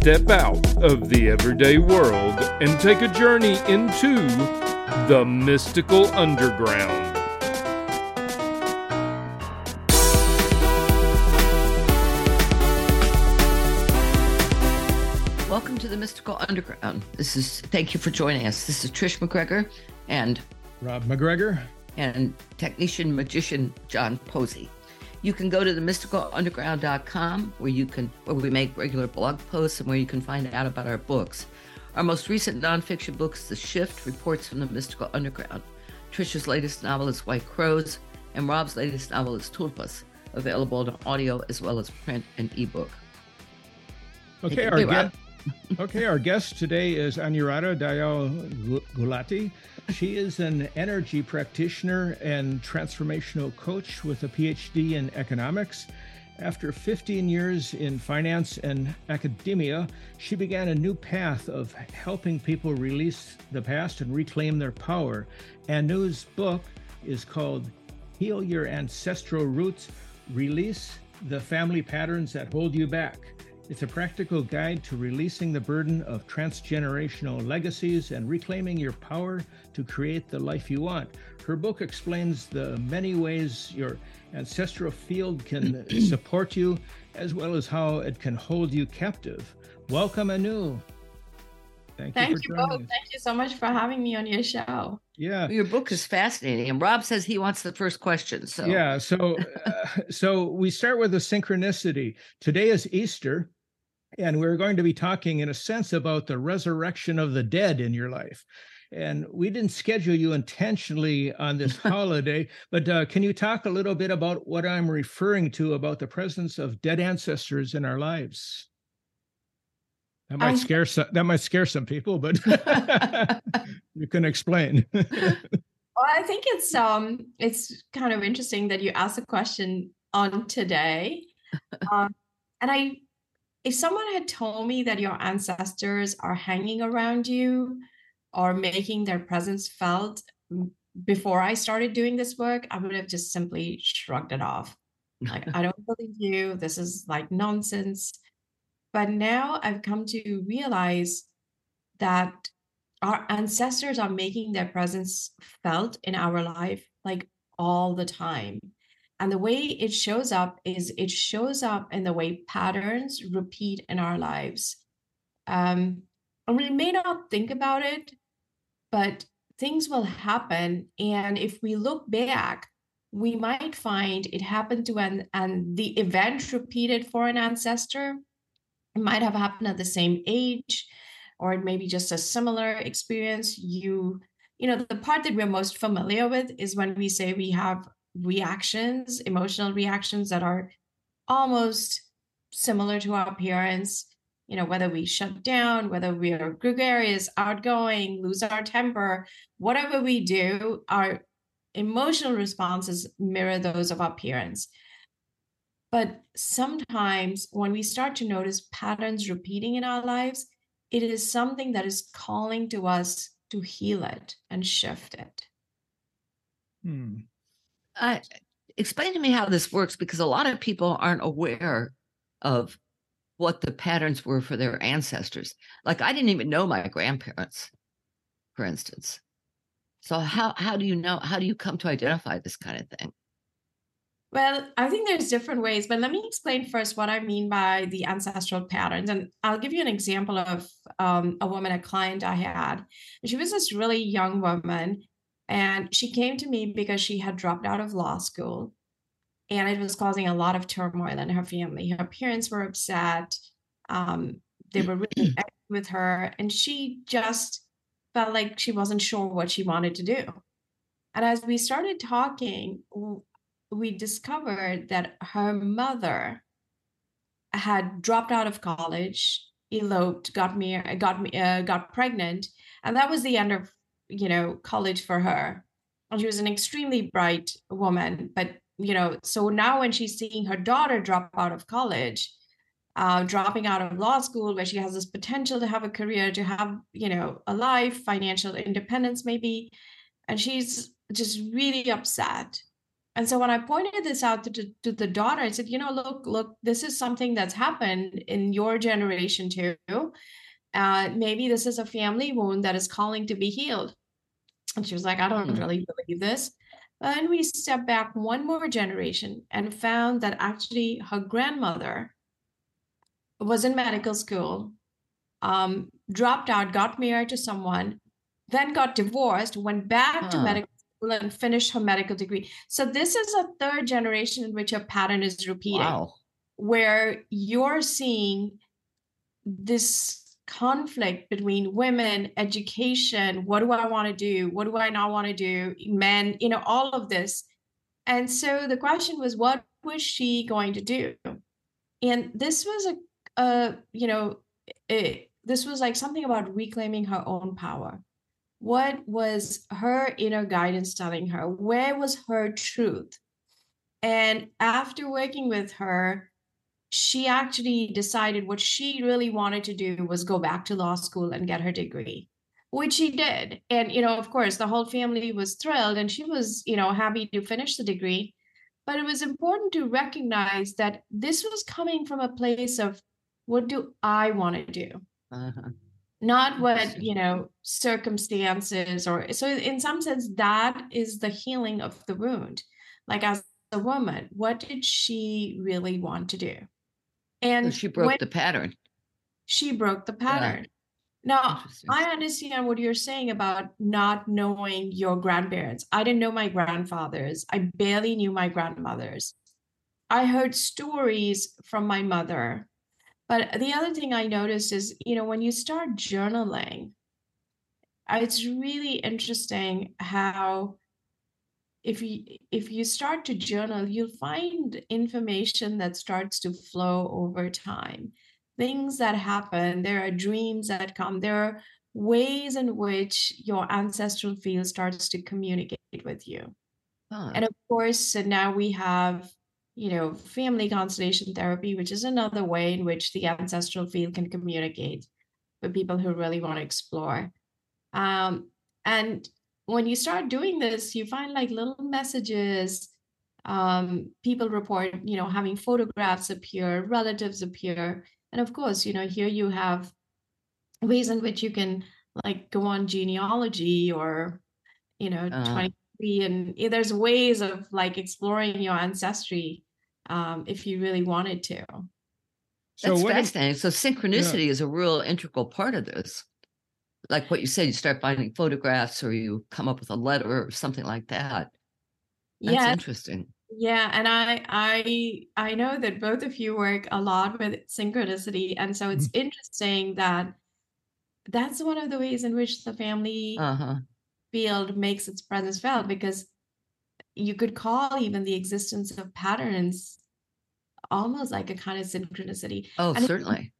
Step out of the everyday world and take a journey into the mystical underground. Welcome to the Mystical Underground. This is thank you for joining us. This is Trish MacGregor and Rob MacGregor. and technician magician John Posey. You can go to the mysticalunderground.com where you can where we make regular blog posts and where you can find out about our books. Our most recent nonfiction book is The Shift Reports from the Mystical Underground. Trisha's latest novel is White Crows, and Rob's latest novel is Tulpas, available on audio as well as print and ebook. Okay, our away, guest. Okay, our guest today is Anuradha Dayal Gulati. She is an energy practitioner and transformational coach with a PhD in economics. After 15 years in finance and academia, she began a new path of helping people release the past and reclaim their power. Anu's book is called Heal Your Ancestral Roots Release the Family Patterns That Hold You Back. It's a practical guide to releasing the burden of transgenerational legacies and reclaiming your power to create the life you want. Her book explains the many ways your ancestral field can support you, as well as how it can hold you captive. Welcome, Anu. Thank, Thank you you both. us. Thank you so much for having me on your show. Yeah. Your book is fascinating, and Rob says he wants the first question. So Yeah. So, uh, so we start with a synchronicity. Today is Easter, and we're going to be talking, in a sense, about the resurrection of the dead in your life. And we didn't schedule you intentionally on this holiday, but uh, can you talk a little bit about what I'm referring to about the presence of dead ancestors in our lives? That might Um, scare some. That might scare some people, but you can explain. Well, I think it's um it's kind of interesting that you asked the question on today. um, and I if someone had told me that your ancestors are hanging around you or making their presence felt before I started doing this work, I would have just simply shrugged it off. Like, I don't believe you. This is like nonsense. But now I've come to realize that our ancestors are making their presence felt in our life like all the time. And the way it shows up is it shows up in the way patterns repeat in our lives. Um, and we may not think about it, but things will happen. And if we look back, we might find it happened to an and the event repeated for an ancestor. It might have happened at the same age, or it may be just a similar experience. You, you know, the part that we're most familiar with is when we say we have reactions, emotional reactions that are almost similar to our parents you know whether we shut down whether we are gregarious outgoing lose our temper whatever we do our emotional responses mirror those of our parents but sometimes when we start to notice patterns repeating in our lives it is something that is calling to us to heal it and shift it Hmm. Uh, explain to me how this works because a lot of people aren't aware of what the patterns were for their ancestors. Like I didn't even know my grandparents, for instance. So how how do you know? How do you come to identify this kind of thing? Well, I think there's different ways, but let me explain first what I mean by the ancestral patterns. And I'll give you an example of um, a woman, a client I had. She was this really young woman, and she came to me because she had dropped out of law school. And it was causing a lot of turmoil in her family. Her parents were upset. Um, they were really angry with her, and she just felt like she wasn't sure what she wanted to do. And as we started talking, we discovered that her mother had dropped out of college eloped, got me, got me, uh, got pregnant, and that was the end of you know college for her. And she was an extremely bright woman, but you know, so now when she's seeing her daughter drop out of college, uh, dropping out of law school, where she has this potential to have a career, to have you know a life, financial independence, maybe, and she's just really upset and so when I pointed this out to, to the daughter, I said, you know, look, look, this is something that's happened in your generation too. Uh, maybe this is a family wound that is calling to be healed. And she was like, I don't mm-hmm. really believe this. And we stepped back one more generation and found that actually her grandmother was in medical school, um, dropped out, got married to someone, then got divorced, went back huh. to medical school and finished her medical degree. So this is a third generation in which a pattern is repeating, wow. where you're seeing this conflict between women, education, what do I want to do? What do I not want to do? Men, you know, all of this. And so the question was, what was she going to do? And this was a, a you know, it, this was like something about reclaiming her own power what was her inner guidance telling her? Where was her truth? And after working with her, she actually decided what she really wanted to do was go back to law school and get her degree, which she did. And, you know, of course, the whole family was thrilled and she was, you know, happy to finish the degree. But it was important to recognize that this was coming from a place of what do I want to do? Uh-huh not what you know circumstances or so in some sense that is the healing of the wound like as a woman what did she really want to do and so she broke the pattern. She broke the pattern. Yeah. now i understand what you're saying about not knowing your grandparents. I didn't know my grandfathers. I barely knew my grandmothers. I heard stories from my mother. But the other thing I noticed is, you know, when you start journaling, it's really interesting how if you if you start to journal, you'll find information that starts to flow over time. Things that happen, there are dreams that come, there are ways in which your ancestral field starts to communicate with you. Huh. And of course, now we have you know, family constellation therapy, which is another way in which the ancestral field can communicate with people who really want to explore. Um, and when you start doing this, you find like little messages. Um, people report, you know, having photographs appear, relatives appear. And of course, you know, here you have ways in which you can like go on genealogy or, you know, uh-huh. 23 and there's ways of like exploring your ancestry um, if you really wanted to. So That's fascinating. If, so synchronicity yeah. is a real integral part of this. Like what you said, you start finding photographs or you come up with a letter or something like that. That's yeah. interesting. Yeah, and I I I know that both of you work a lot with synchronicity, and so it's mm-hmm. interesting that that's one of the ways in which the family uh-huh. field makes its presence felt because you could call even the existence of patterns almost like a kind of synchronicity. Oh, and certainly. It's,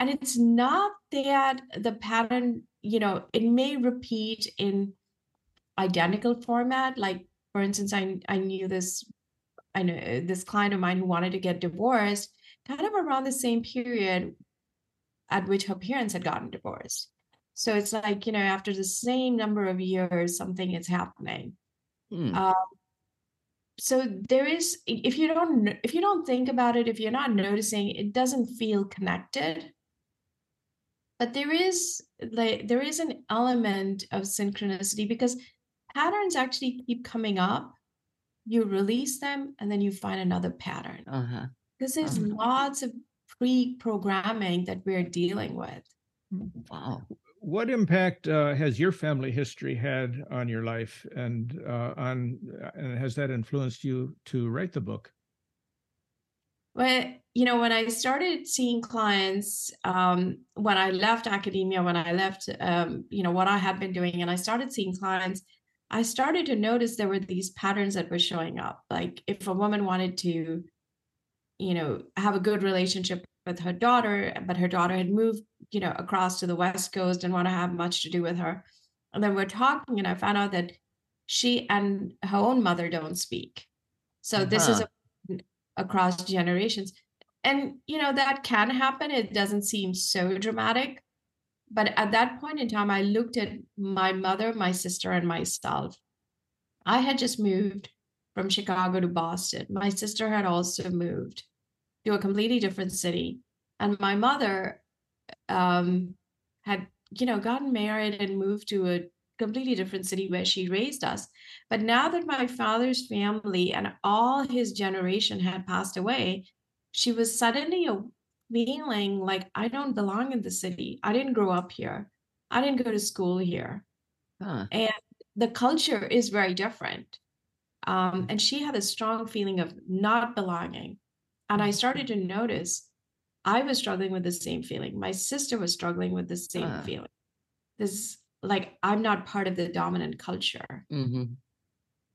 and it's not that the pattern, you know, it may repeat in identical format. Like, for instance, I I knew this, I know this client of mine who wanted to get divorced, kind of around the same period at which her parents had gotten divorced. So it's like, you know, after the same number of years, something is happening. Hmm. Um, so there is if you don't if you don't think about it if you're not noticing it doesn't feel connected but there is like there is an element of synchronicity because patterns actually keep coming up. You release them and then you find another pattern. Uh-huh. because there's uh-huh. lots of pre-programming that we're dealing with. Wow. What impact uh, has your family history had on your life and uh, on and has that influenced you to write the book well you know when i started seeing clients um, when i left academia when i left um, you know what i had been doing and i started seeing clients i started to notice there were these patterns that were showing up like if a woman wanted to you know have a good relationship with her daughter, but her daughter had moved, you know, across to the West Coast, didn't want to have much to do with her. And then we're talking, and I found out that she and her own mother don't speak. So this is Uh-huh. a, across generations. And, you know, that can happen. It doesn't seem so dramatic. But at that point in time, I looked at my mother, my sister, and myself. I had just moved from Chicago to Boston. My sister had also moved to a completely different city. And my mother um, had, you know, gotten married and moved to a completely different city where she raised us. But now that my father's family and all his generation had passed away, she was suddenly feeling like I don't belong in the city. I didn't grow up here. I didn't go to school here. Huh. And the culture is very different. Um, and she had a strong feeling of not belonging. And I started to notice I was struggling with the same feeling. My sister was struggling with the same feeling. This, like, I'm not part of the dominant culture. hmm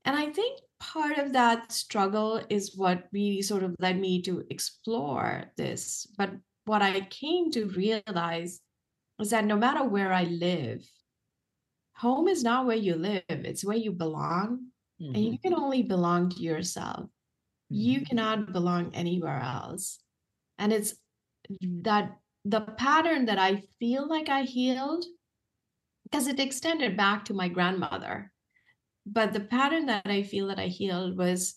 And I think part of that struggle is what really sort of led me to explore this. But what I came to realize is that no matter where I live, home is not where you live, it's where you belong. And Mm-hmm. you can only belong to yourself. You cannot belong anywhere else. And it's that the pattern that I feel like I healed, because it extended back to my grandmother. But the pattern that I feel that I healed was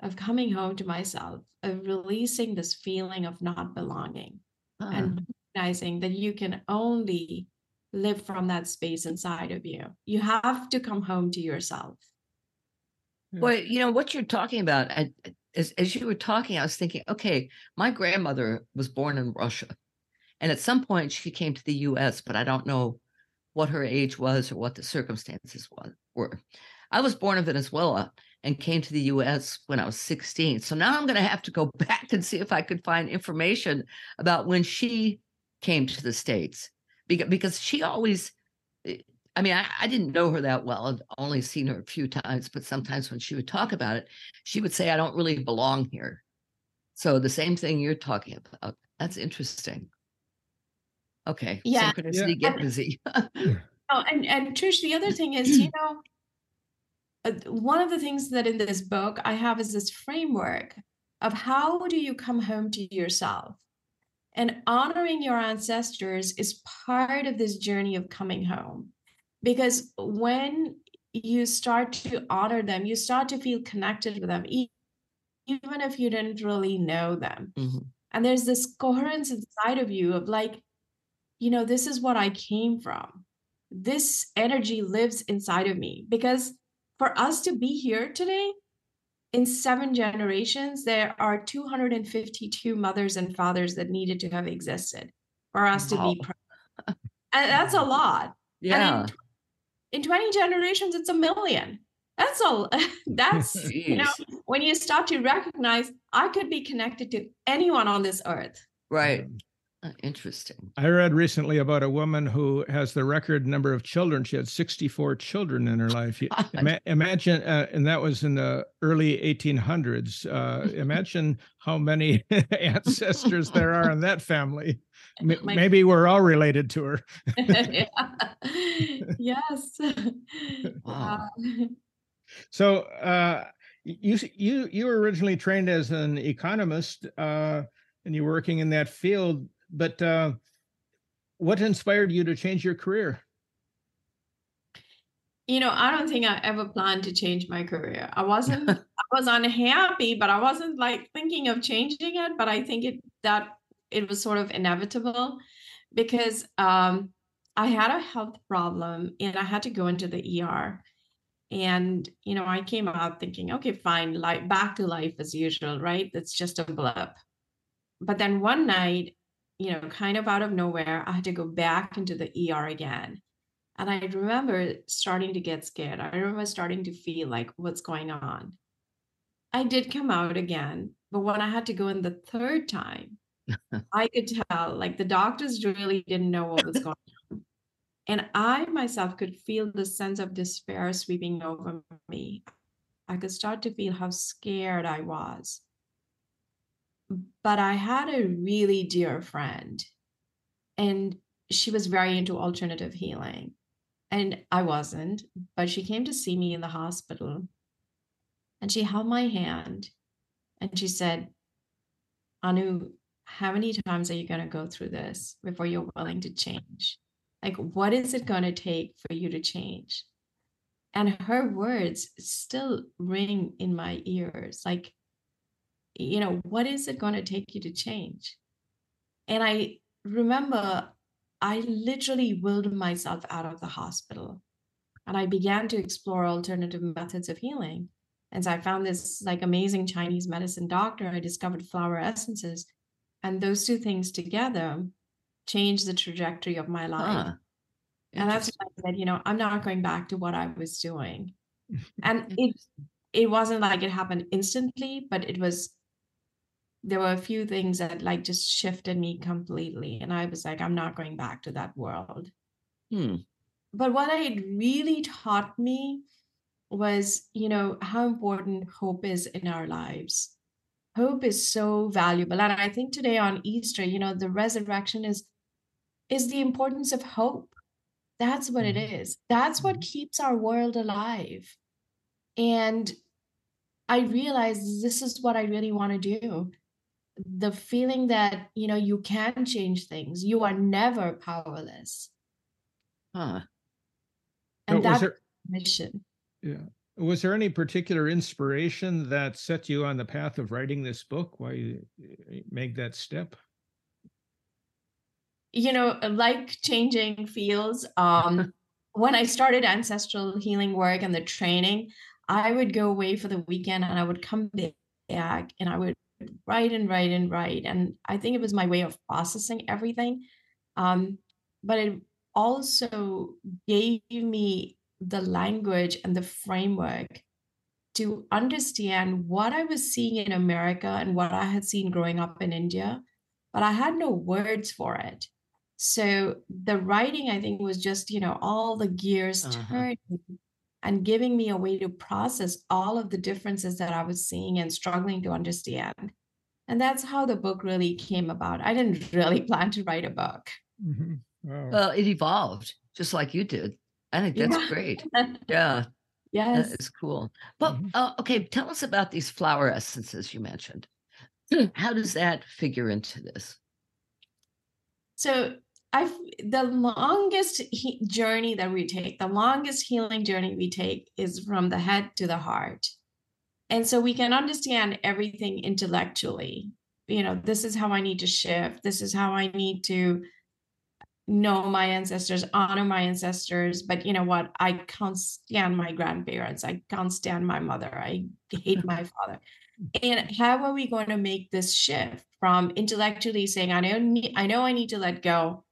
of coming home to myself, of releasing this feeling of not belonging Huh. and recognizing that you can only live from that space inside of you. You have to come home to yourself. Hmm. Well, you know what you're talking about. I, as, as you were talking, I was thinking, okay, my grandmother was born in Russia, and at some point she came to the U.S., but I don't know what her age was or what the circumstances was, were. I was born in Venezuela and came to the U.S. when I was 16. So now I'm going to have to go back and see if I could find information about when she came to the states, because she always eh, I mean, I, I didn't know her that well. I'd only seen her a few times, but sometimes when she would talk about it, she would say, I don't really belong here. So the same thing you're talking about. That's interesting. Okay. Yeah. Synchronicity, get busy. Oh, and and Trish, the other thing is, you know, uh, one of the things that in this book I have is this framework of how do you come home to yourself, and honoring your ancestors is part of this journey of coming home, because when you start to honor them, you start to feel connected with them, even if you didn't really know them. Mhm. And there's this coherence inside of you of like, you know, this is what I came from. This energy lives inside of me. Because for us to be here today, in seven generations, there are 252 mothers and fathers that needed to have existed for us to be. Wow. Pre- and that's a lot. Yeah. And in, in 20 generations, it's a million. That's all. That's, you know, when you start to recognize I could be connected to anyone on this earth. Right. Interesting. I read recently about a woman who has the record number of children. She had 64 children in her life. Ima- imagine, uh, and that was in the early 1800s. Uh, imagine how many ancestors there are in that family. M- Maybe we're all related to her. Yes. Wow. Uh, So uh, you you you were originally trained as an economist, uh, and you're working in that field. But uh, what inspired you to change your career? you know, I don't think I ever planned to change my career. I wasn't I was unhappy, but I wasn't like thinking of changing it. But I think it that it was sort of inevitable because um I had a health problem and I had to go into the ER. And you know, I came out thinking, okay, fine, like back to life as usual, right? That's just a blip. But then one night, you know, kind of out of nowhere, I had to go back into the ER again. And I remember starting to get scared. I remember starting to feel like, what's going on? I did come out again, but when I had to go in the third time, I could tell like the doctors really didn't know what was going on. And I myself could feel the sense of despair sweeping over me. I could start to feel how scared I was. But I had a really dear friend, and she was very into alternative healing. And I wasn't, but she came to see me in the hospital and she held my hand and she said, Anu, how many times are you going to go through this before you're willing to change? Like, what is it going to take for you to change? And her words still ring in my ears. Like, you know, what is it going to take you to change? And I remember I literally willed myself out of the hospital and I began to explore alternative methods of healing. And so I found this like amazing Chinese medicine doctor. I discovered flower essences. And those two things together changed the trajectory of my life. Huh. And that's when I said, you know, I'm not going back to what I was doing. and it it wasn't like it happened instantly, but it was there were a few things that like just shifted me completely and i was like i'm not going back to that world hmm. but what it really taught me was you know how important hope is in our lives hope is so valuable and i think today on easter you know the resurrection is is the importance of hope that's what it mm-hmm. that's what mm-hmm. keeps our world alive and i realized this is what i really want to do the feeling that you know you can change things. You are never powerless. Huh. And that's there, mission. Yeah. Was there any particular inspiration that set you on the path of writing this book why you make that step? You know like changing fields um when i started ancestral healing work and the training i would go away for the weekend and i would come back and i would write and write and write. And I think it was my way of processing everything. Um, but it also gave me the language and the framework to understand what I was seeing in America and what I had seen growing up in India, but I had no words for it. So the writing, I think, was just, you know, all the gears uh-huh. turning and giving me a way to process all of the differences that I was seeing and struggling to understand. And that's how the book really came about. I didn't really plan to write a book. Mm-hmm. Wow. Well, it evolved just like you did. I think that's yeah. great. Yeah. Yes. It's cool. But mm-hmm. uh, okay, tell us about these flower essences you mentioned. How does that figure into this? So I've the longest he, journey that we take, the longest healing journey we take is from the head to the heart. And so we can understand everything intellectually. You know, this is how I need to shift. This is how I need to know my ancestors, honor my ancestors. But you know what? I can't stand my grandparents. I can't stand my mother. I hate my father. And how are we going to make this shift from intellectually saying, I know, I know I need to let go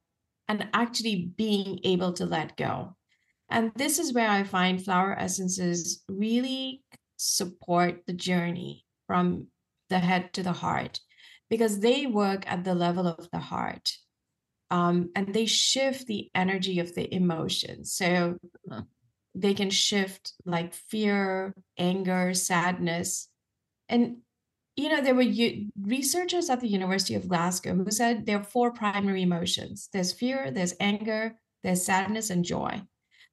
and actually being able to let go. And this is where I find flower essences really support the journey from the head to the heart because they work at the level of the heart um, and they shift the energy of the emotions. So they can shift like fear, anger, sadness. And you know, there were researchers at the University of Glasgow who said there are four primary emotions there's fear, there's anger, there's sadness, and joy.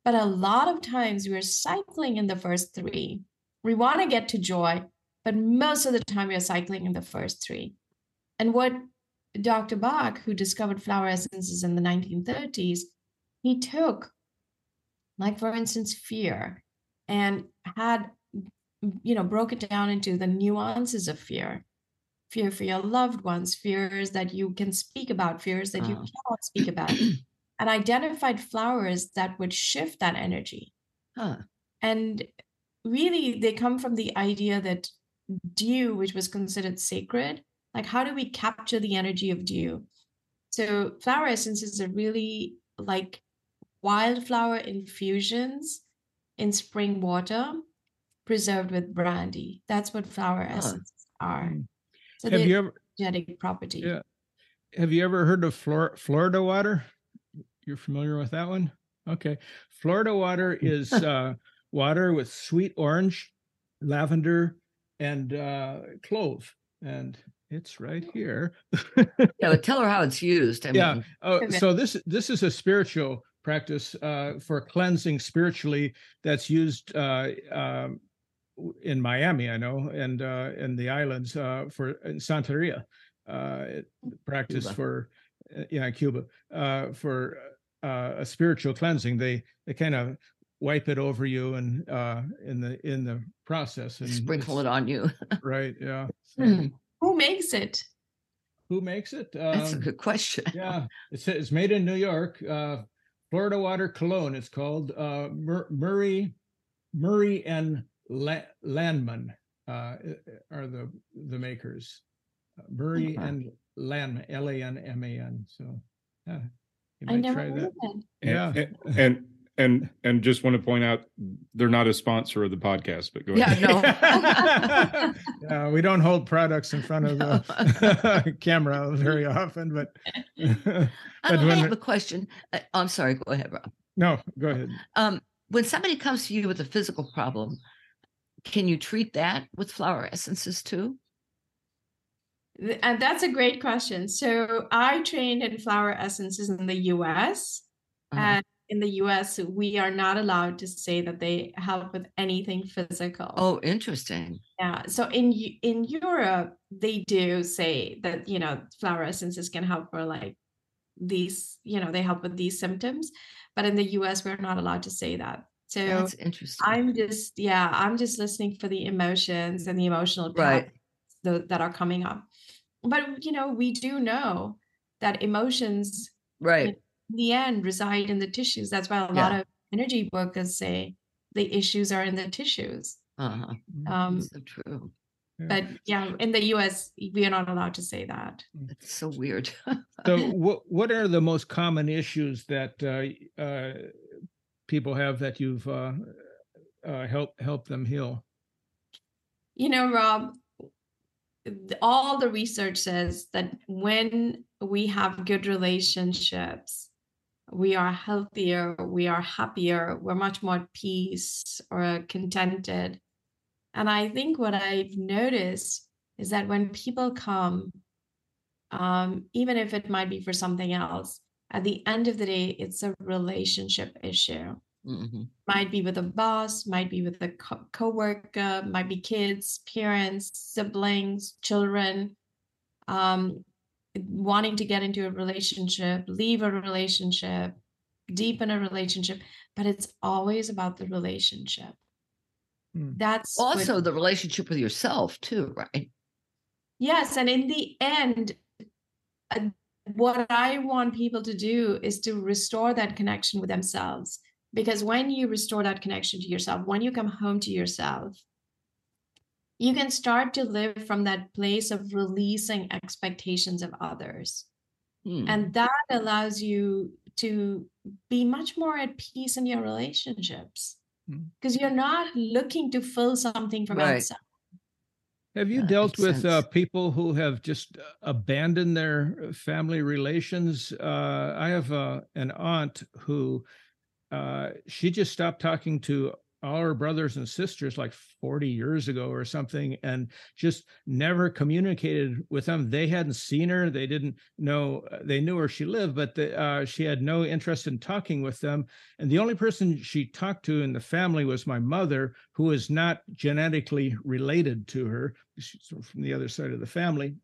But a lot of times we're cycling in the first three. We want to get to joy, but most of the time we're cycling in the first three. And what Dr. Bach, who discovered flower essences in the 1930s, he took, like for instance, fear and had you know broke it down into the nuances of fear. Fear for your loved ones fears that you can speak about fears that you ah. cannot speak about. And identified flowers that would shift that energy. Huh. and really they come from the idea that dew which was considered sacred like how do we capture the energy of dew? So flower essences are really like wildflower infusions in spring water preserved with brandy. That's what flower huh. essences are. Hmm. So have you ever genetic property? Yeah. Have you ever heard of Flor- Florida water? You're familiar with that one? Okay. Florida water is uh, water with sweet orange, lavender, and uh, clove. And it's right here. yeah, but tell her how it's used. I yeah. Mean. Oh, so this this is a spiritual practice uh, for cleansing spiritually that's used uh, um, in Miami, I know, and uh, in the islands uh, for in Santeria, uh, practice Cuba. for uh, yeah Cuba uh, for uh, a spiritual cleansing. They they kind of wipe it over you and uh, in the in the process and sprinkle it on you. right. Yeah. So, Who makes it? Who makes it? Um, That's a um, good question. yeah, it's it's made in New York. Uh, Florida Water Cologne. It's called uh, Mur- Murray Murray and La- Lanman uh, are the the makers. Uh, Murray okay. and Lanman, L A N M A N. So yeah, you might I never try that. Yeah, and, and and and just want to point out they're not a sponsor of the podcast but go ahead yeah, ahead no yeah, we don't hold products in front of the camera very often but, but I, I have a question uh, i'm sorry go ahead rob no go ahead um, when somebody comes to you with a physical problem can you treat that with flower essences too and that's a great question so i trained in flower essences in the us uh-huh. and in the US, we are not allowed to say that they help with anything physical. Oh, interesting. Yeah. So in in Europe, they do say that you know flower essences can help for like these, you know, they help with these symptoms. But in the US, we're not allowed to say that. So that's interesting. I'm just yeah, I'm just listening for the emotions and the emotional right that are coming up. But you know, we do know that emotions right in the end reside in the tissues. That's why a yeah. lot of energy workers say the issues are in the tissues. Uh-huh. Um, so true. But yeah, in the U.S., we are not allowed to say that. It's so weird. so, what what are the most common issues that uh, uh, people have that you've uh, uh, helped help them heal? You know, Rob, all the research says that when we have good relationships, we are healthier, we are happier, we're much more at peace or contented. And I think what I've noticed is that when people come, um, even if it might be for something else, at the end of the day, it's a relationship issue. Mm-hmm. Might be with a boss, might be with a co- coworker, might be kids, parents, siblings, children. Um, wanting to get into a relationship, leave a relationship, deepen a relationship, but it's always about the relationship. Hmm. That's also what, the relationship with yourself, too, right? Yes. And in the end, uh, what I want people to do is to restore that connection with themselves. Because when you restore that connection to yourself, when you come home to yourself, you can start to live from that place of releasing expectations of others. Hmm. And that allows you to be much more at peace in your relationships because hmm. you're not looking to fill something from right. outside. Have you dealt with uh, people who have just abandoned their family relations? Uh, I have uh, an aunt who uh, she just stopped talking to her brothers and sisters like 40 years ago or something and just never communicated with them. They hadn't seen her they didn't know uh, they knew where she lived but the, uh, she had no interest in talking with them. And the only person she talked to in the family was my mother who is not genetically related to her. She's from the other side of the family.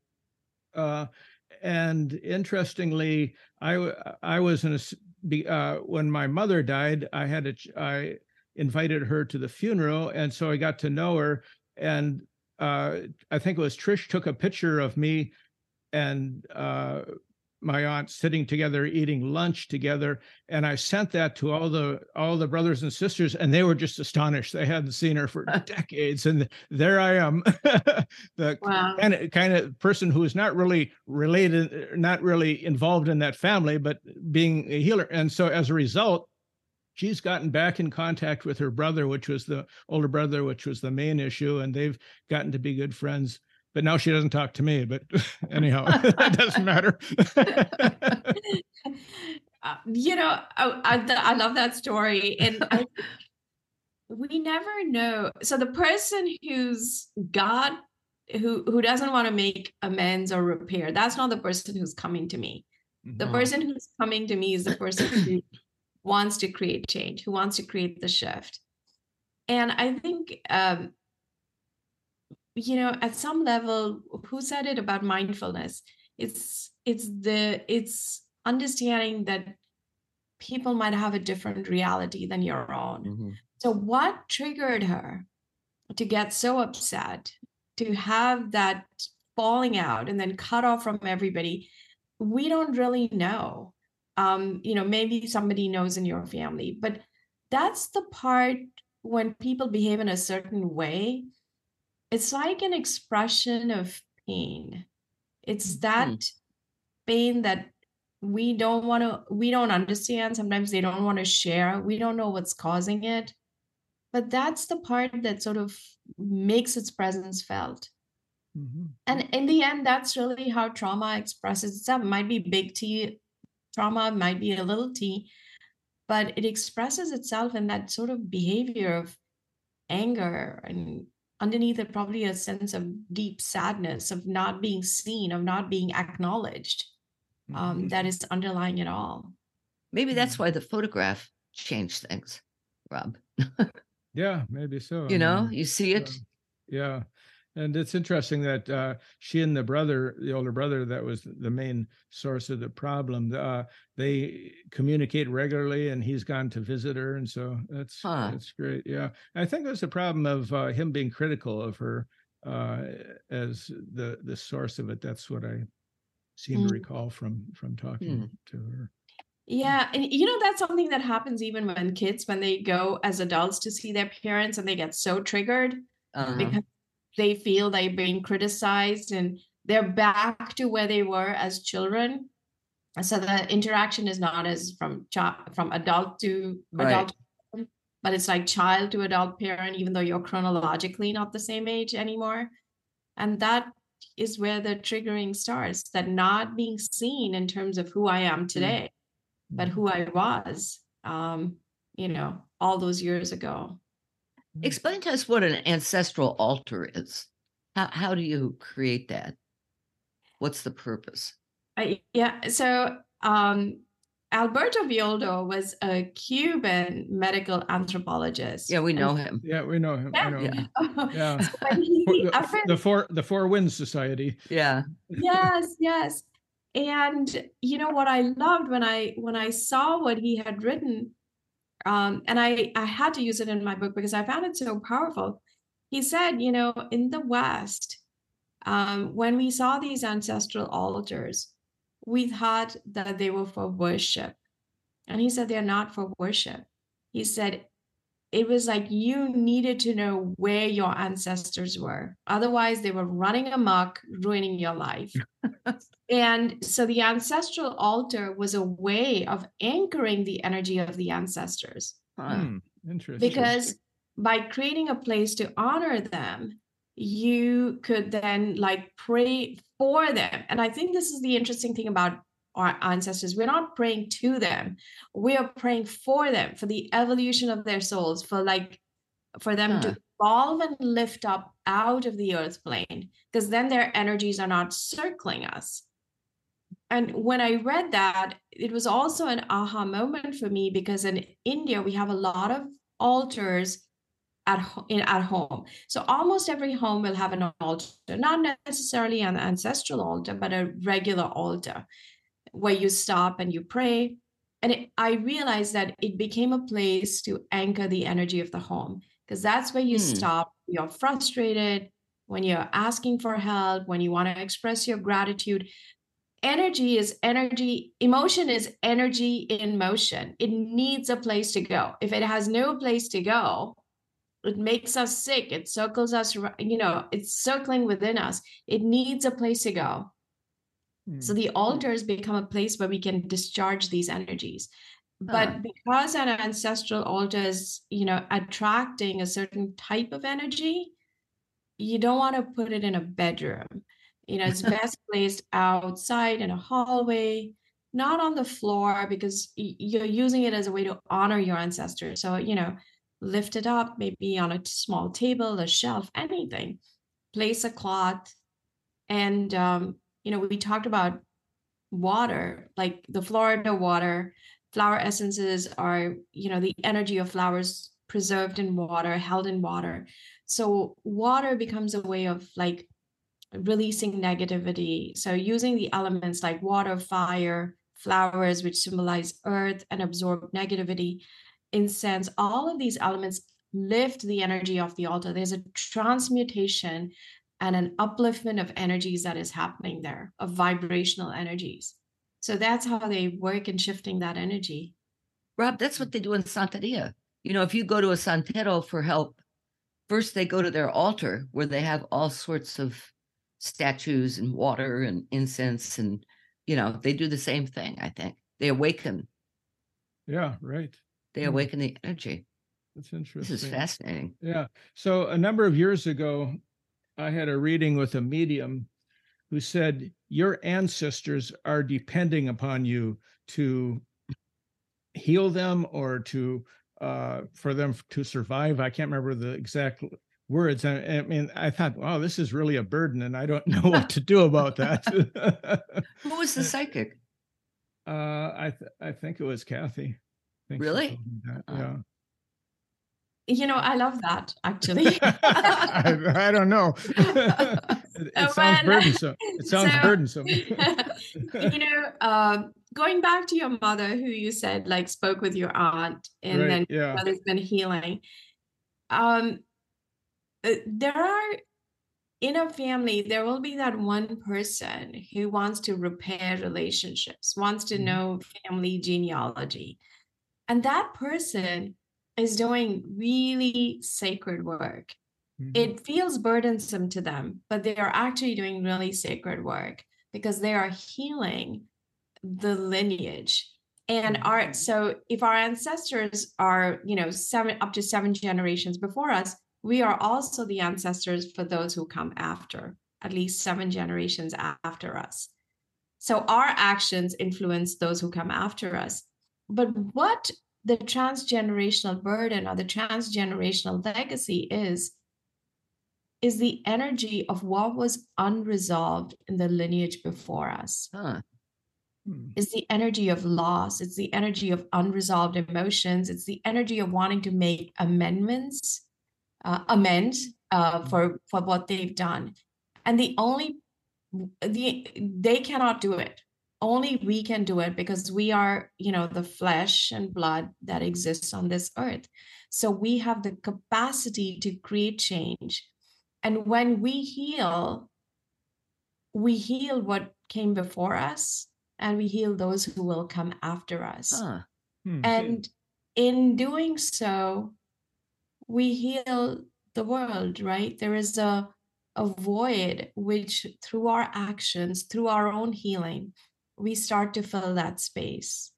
Uh, and interestingly i i was in a uh, when my mother died i had a i invited her to the funeral, and so I got to know her. And uh, I think it was Trish took a picture of me and uh, my aunt sitting together eating lunch together and i sent that to all the all the brothers and sisters and they were just astonished they hadn't seen her for decades and there i am the wow. kind of kind of person who is not really related not really involved in that family but being a healer and so as a result she's gotten back in contact with her brother, which was the older brother, which was the main issue, and they've gotten to be good friends. But now she doesn't talk to me. But anyhow, that doesn't matter. uh, you know, I, I, I, love that story, and I, we never know. So the person who's God who who doesn't want to make amends or repair that's not the person who's coming to me the person who's coming to me is the person who wants to create change who wants to create the shift. And i think um you know at some level who said it about mindfulness? It's it's the it's understanding that people might have a different reality than your own. Mhm. so what triggered her to get so upset to have that falling out and then cut off from everybody? We don't really know um you know maybe somebody knows in your family but that's the part when people behave in a certain way it's like an expression of pain. It's that pain that we don't want to we don't understand. Sometimes they don't want to share. We don't know what's causing it. But that's the part that sort of makes its presence felt. Mhm. and in the end that's really how trauma expresses itself. It might be big t trauma might be a little t but it expresses itself in that sort of behavior of anger and underneath it probably a sense of deep sadness of not being seen of not being acknowledged um, that is underlying it all Maybe that's Mm. why the photograph changed things, Rob. Yeah, maybe so. You know, mean, you see it. uh, yeah. And it's interesting that uh, she and the brother, the older brother, that was the main source of the problem. Uh, they communicate regularly, and he's gone to visit her, and so that's Huh. that's great. Yeah, I think there's a problem of uh, him being critical of her uh, as the the source of it. That's what I seem Mm. to recall from from talking to her. Yeah, and you know that's something that happens even when kids when they go as adults to see their parents and they get so triggered Uh-huh. because they feel they're being criticized and they're back to where they were as children. So the interaction is not as from child from adult to Right. adult, but it's like child to adult parent, even though you're chronologically not the same age anymore. And that is where the triggering starts, that not being seen in terms of who I am today but who I was, um, you know, all those years ago. Explain to us what an ancestral altar is. How how do you create that? What's the purpose? I, yeah, so um, Alberto Villoldo was a Cuban medical anthropologist. Yeah, we And know him. Yeah, we know him. I know Yeah. him. Yeah. so the, a the four the Four Winds Society. Yeah. yes yes and you know what i loved when i when i saw what he had written um and i i had to use it in my book because i found it so powerful. He said you know in the west um when we saw these ancestral altars we thought that they were for worship. And he said they're not for worship. He said it was like you needed to know where your ancestors were. Otherwise, they were running amok, ruining your life. and so the ancestral altar was a way of anchoring the energy of the ancestors Hmm, interesting. because by creating a place to honor them, you could then like pray for them. And I think this is the interesting thing about our ancestors. We're not praying to them, we are praying for them, for the evolution of their souls, for like for them Huh. to evolve and lift up out of the earth plane, because then their energies are not circling us. And when I read that, it was also an aha moment for me because in India we have a lot of altars at in at home. So almost every home will have an altar, not necessarily an ancestral altar, but a regular altar where you stop and you pray. And it, I realized that it became a place to anchor the energy of the home because that's where you Hmm. stop. You're frustrated when you're asking for help, when you want to express your gratitude. Energy is energy, emotion is energy in motion. It needs a place to go. If it has no place to go, it makes us sick. It circles us, you know, it's circling within us. It needs a place to go. So Hmm. the altars become a place where we can discharge these energies. But Huh. because an ancestral altar is, you know, attracting a certain type of energy, you don't want to put it in a bedroom. You know, it's best placed outside in a hallway, not on the floor, because you're using it as a way to honor your ancestors. So, you know, lift it up, maybe on a small table, a shelf, anything. place a cloth, and um, you know we talked about water, like the Florida water. Flower essences are, you know, the energy of flowers preserved in water, held in water. So water becomes a way of like releasing negativity. So using the elements like water, fire, flowers, which symbolize earth and absorb negativity, incense, all of these elements lift the energy of the altar. There's a transmutation and an upliftment of energies that is happening there, of vibrational energies. So that's how they work in shifting that energy. Rob, that's what they do in Santeria. You know, if you go to a Santero for help, first they go to their altar where they have all sorts of statues and water and incense and you know they do the same thing i think they awaken yeah right they hmm. awaken the energy that's interesting this is fascinating yeah so a number of years ago i had a reading with a medium who said your ancestors are depending upon you to heal them or to uh, for them to survive. I can't remember the exact words. I, I, mean, I thought, wow, this is really a burden, and I don't know what to do about that. Who was the psychic? Uh, I th- I think it was Kathy. really? Yeah. You know, I love that actually. I, I, don't know. it, it sounds burdensome. It sounds so, burdensome. you know, uh, going back to your mother, who you said like spoke with your aunt, and right, then yeah. mother's been healing. Um, uh, there are in a family there will be that one person who wants to repair relationships wants to mm-hmm. know family genealogy and that person is doing really sacred work mm-hmm. it feels burdensome to them but they are actually doing really sacred work because they are healing the lineage and mm-hmm. our so if our ancestors are you know seven up to seven generations before us we are also the ancestors for those who come after, at least seven generations after us. So our actions influence those who come after us. But what the transgenerational burden or the transgenerational legacy is, is the energy of what was unresolved in the lineage before us. Huh. Hmm. It's the energy of loss. It's the energy of unresolved emotions. It's the energy of wanting to make amendments uh, amend uh, mm-hmm. for for what they've done, and the only the they cannot do it. Only we can do it because we are, you know, the flesh and blood that exists on this earth. So we have the capacity to create change. And when we heal, we heal what came before us and we heal those who will come after us. Hmm. And in doing so, we heal the world, right? There is a, a void which, through our actions, through our own healing, we start to fill that space.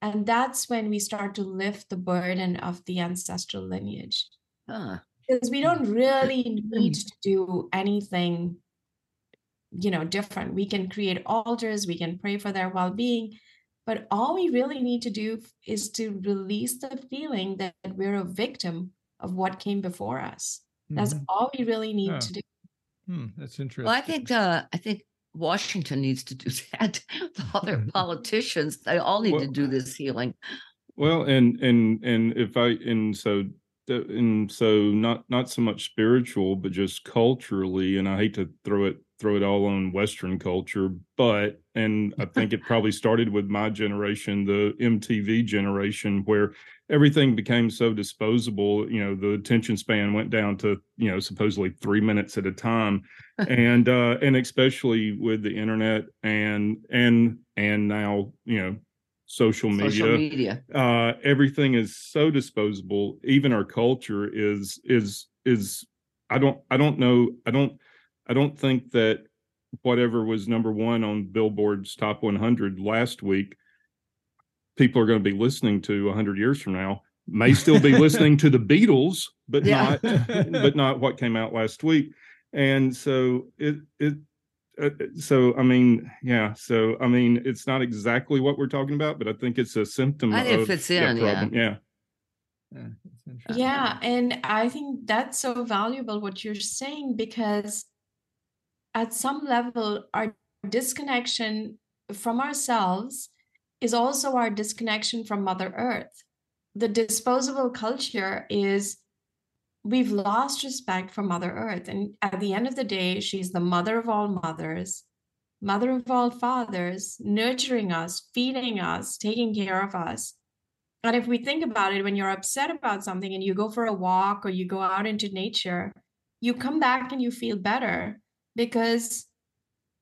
And that's when we start to lift the burden of the ancestral lineage. Huh. Because we don't really need to do anything, you know, different. We can create altars, we can pray for their well-being, but all we really need to do is to release the feeling that we're a victim of what came before us. That's mm-hmm. all we really need yeah. to do. Hmm, that's interesting. Well, I think uh, I think Washington needs to do that. all their mm-hmm. politicians, they all need well, to do uh, this healing. Well, and and and if I and so and so not not so much spiritual, but just culturally, and I hate to throw it throw it all on Western culture, but and I think it probably started with my generation, the MTV generation, where everything became so disposable you know the attention span went down to you know supposedly three minutes at a time and uh and especially with the internet and and and now you know social media, social media. uh everything is so disposable even our culture is is is i don't i don't know i don't i don't think that whatever was number one on billboard's top 100 last week people are going to be listening to 100 years from now may still be listening to the Beatles, but yeah. not but not what came out last week. And so it it uh, so I mean, yeah. So I mean, it's not exactly what we're talking about, but I think it's a symptom. I think it fits in. Yeah. yeah. Yeah, yeah, and I think that's so valuable what you're saying because at some level, our disconnection from ourselves is also our disconnection from Mother Earth. The disposable culture is we've lost respect for Mother Earth. And at the end of the day, she's the mother of all mothers, mother of all fathers, nurturing us, feeding us, taking care of us. And if we think about it, when you're upset about something and you go for a walk or you go out into nature, you come back and you feel better because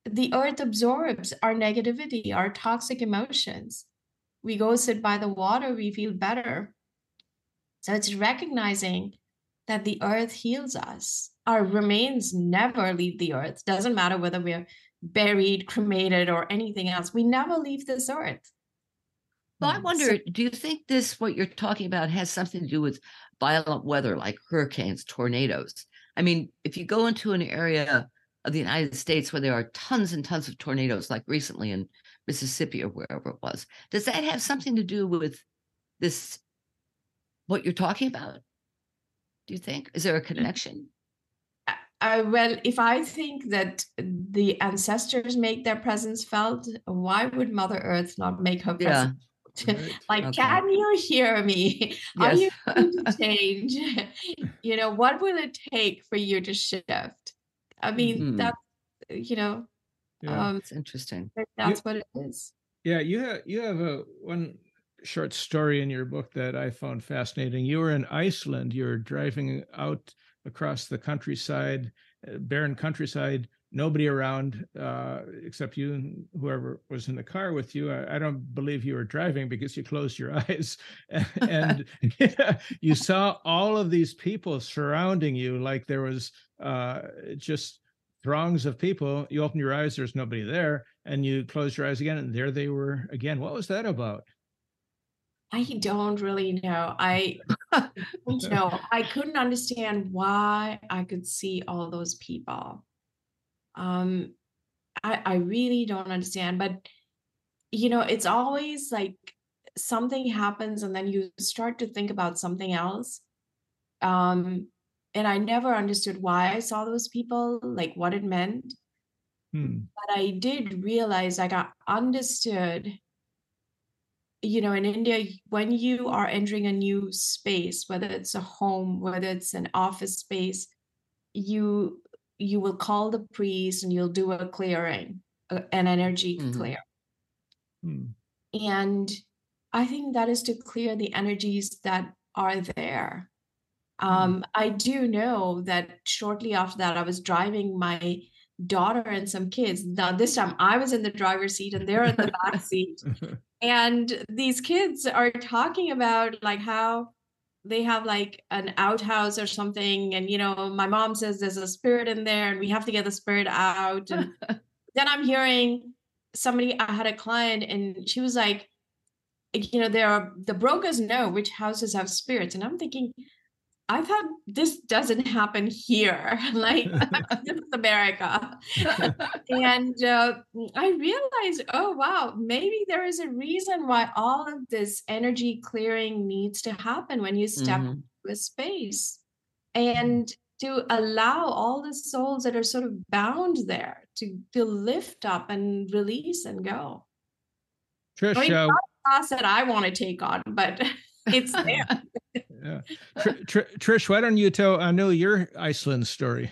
the earth absorbs our negativity, our toxic emotions. We go sit by the water, we feel better. So it's recognizing that the earth heals us. Our remains never leave the earth. Doesn't matter whether we're buried, cremated, or anything else. We never leave this earth. Well, I hmm, wonder, so, do you think this, what you're talking about, has something to do with violent weather like hurricanes, tornadoes? I mean, if you go into an area of the United States where there are tons and tons of tornadoes, like recently in Mississippi or wherever it was, does that have something to do with this, what you're talking about? Do you think? Is there a connection? Uh, well, if I think that the ancestors make their presence felt, why would Mother Earth not make her presence? Yeah. like, okay. can you hear me? Yes. Are you going to change? you know, what will it take for you to shift? I mean, mm-hmm. that's you know, yeah. um, it's interesting. That's you, what it is. Yeah, you have you have a one short story in your book that I found fascinating. You were in Iceland. You're driving out across the countryside, uh, barren countryside, nobody around uh, except you and whoever was in the car with you. I, I don't believe you were driving because you closed your eyes and you saw all of these people surrounding you like there was uh, just throngs of people. You open your eyes, there's nobody there, and you close your eyes again, and there they were again. What was that about? I don't really know. I don't know. I couldn't understand why I could see all those people. Um, I, I really don't understand. But you know, it's always like something happens and then you start to think about something else. Um, and I never understood why I saw those people, like what it meant. Hmm. But I did realize like I understood you know in india when you are entering a new space whether it's a home whether it's an office space you you will call the priest and you'll do a clearing an energy mm-hmm. clear mm. and i think that is to clear the energies that are there mm. um, i do know that shortly after that i was driving my daughter and some kids now this time i was in the driver's seat and they're in the back seat and these kids are talking about like how they have like an outhouse or something and you know my mom says there's a spirit in there and we have to get the spirit out and then i'm hearing somebody i had a client and she was like you know there are the brokers know which houses have spirits and i'm thinking I thought this doesn't happen here. like this is America. and uh, I realized, oh wow, maybe there is a reason why all of this energy clearing needs to happen when you step mm-hmm. into a space, and to allow all the souls that are sort of bound there to to lift up and release and go. Trisha, I mean, not a class that I want to take on, but it's there yeah. Tr- Tr- Trish, why don't you tell I know your Iceland story?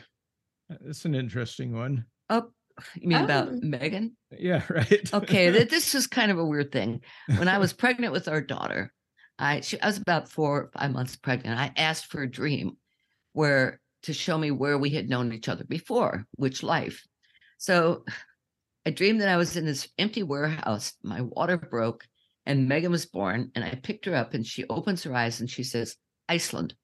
It's an interesting one. Oh, you mean oh. about Megan? Yeah, right. okay, this is kind of a weird thing. When I was pregnant with our daughter, I she, I was about four or five months pregnant. I asked for a dream where to show me where we had known each other before, which life. So I dreamed that I was in this empty warehouse. My water broke and Megan was born, and I picked her up, and she opens her eyes and she says, Iceland.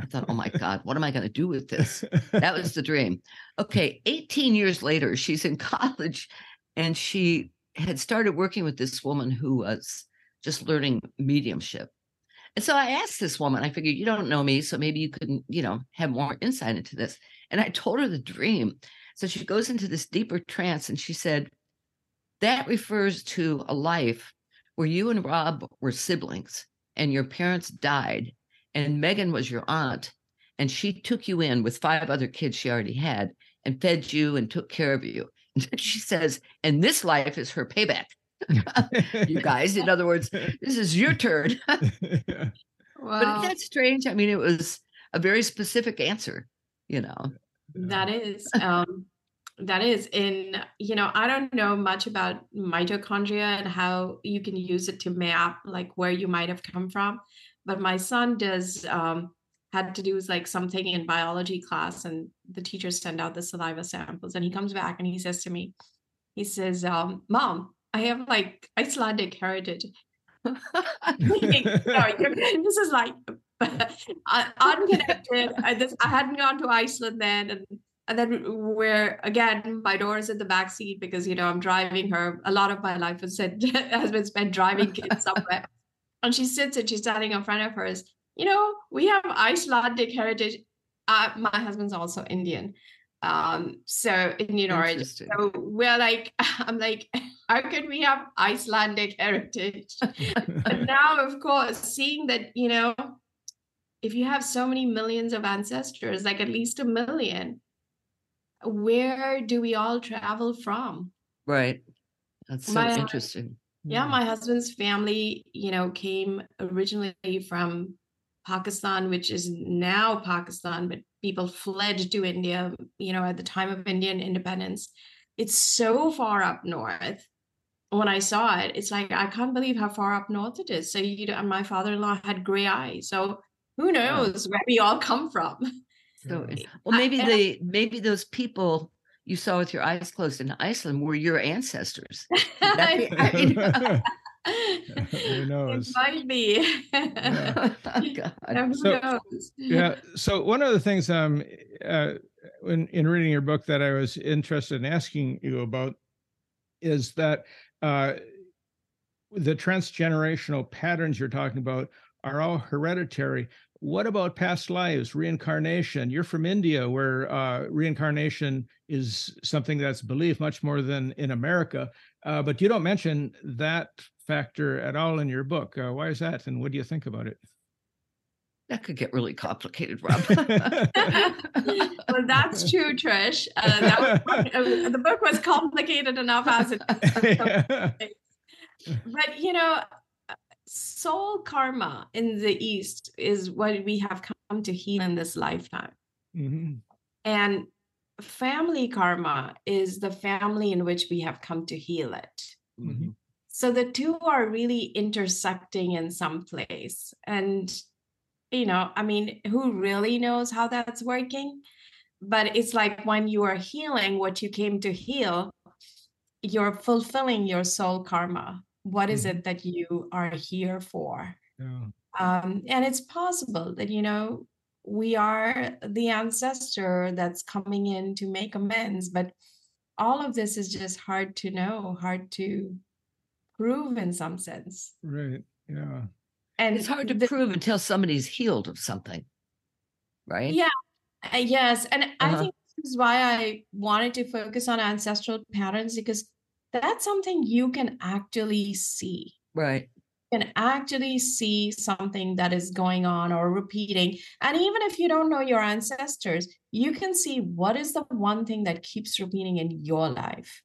I thought, oh my God, what am I going to do with this? That was the dream. Okay, 18 years later, she's in college and she had started working with this woman who was just learning mediumship. And so I asked this woman, I figured, you don't know me, so maybe you couldn't, you know, have more insight into this. And I told her the dream. So she goes into this deeper trance and she said, that refers to a life where you and Rob were siblings and your parents died and Megan was your aunt, and she took you in with five other kids she already had and fed you and took care of you. And she says, and this life is her payback. you guys, in other words, this is your turn. Wow. But isn't that strange? I mean, it was a very specific answer, you know. That is. Um, that is in you know i don't know much about mitochondria and how you can use it to map like where you might have come from but my son does um, had to do like something in biology class and the teachers send out the saliva samples and he comes back and he says to me he says um, mom i have like icelandic heritage no, this is like unconnected. I, this, I hadn't gone to Iceland then, and and then we're again. My daughter's in the back seat because you know I'm driving her. A lot of my life has said has been spent driving kids somewhere, and she sits and she's standing in front of hers. You know, we have Icelandic heritage. Uh, my husband's also Indian, um, so Indian origin. So we're like, I'm like, how can we have Icelandic heritage? but now, of course, seeing that, you know, if you have so many millions of ancestors, like at least a million, where do we all travel from? Right. That's so My- interesting. Yeah, hmm. my husband's family, you know, came originally from Pakistan, which is now Pakistan, but people fled to India, you know, at the time of Indian independence. It's so far up north. When I saw it, it's like I can't believe how far up north it is. So you know, and my father-in-law had gray eyes. So who knows where we all come from? So well maybe and- the maybe those people you saw with your eyes closed in Iceland were your ancestors. be- I Who knows? It might be. Yeah. God. Who So- knows? yeah. So one of the things um uh in in reading your book that I was interested in asking you about is that uh the transgenerational patterns you're talking about are all hereditary. What about past lives, reincarnation? You're from India, where uh, reincarnation is something that's believed much more than in America. Uh, but you don't mention that factor at all in your book. Uh, why is that? And what do you think about it? That could get really complicated, Rob. well, that's true, Trish. Uh, that was, uh, the book was complicated enough as it but you know soul karma in the east is what we have come to heal in this lifetime. Mhm. and family karma is the family in which we have come to heal it. Mhm. so the two are really intersecting in some place. And you know i mean who really knows how that's working? But it's like when you are healing what you came to heal you're fulfilling your soul karma what is it that you are here for Yeah. um, and it's possible that you know we are the ancestor that's coming in to make amends but all of this is just hard to know hard to prove in some sense Right. Yeah. and it's hard to the- prove until somebody's healed of something. Right? Yeah. Uh, yes, and I Uh-huh. think this is why I wanted to focus on ancestral patterns because that's something you can actually see. Right. You can actually see something that is going on or repeating. And even if you don't know your ancestors, you can see what is the one thing that keeps repeating in your life.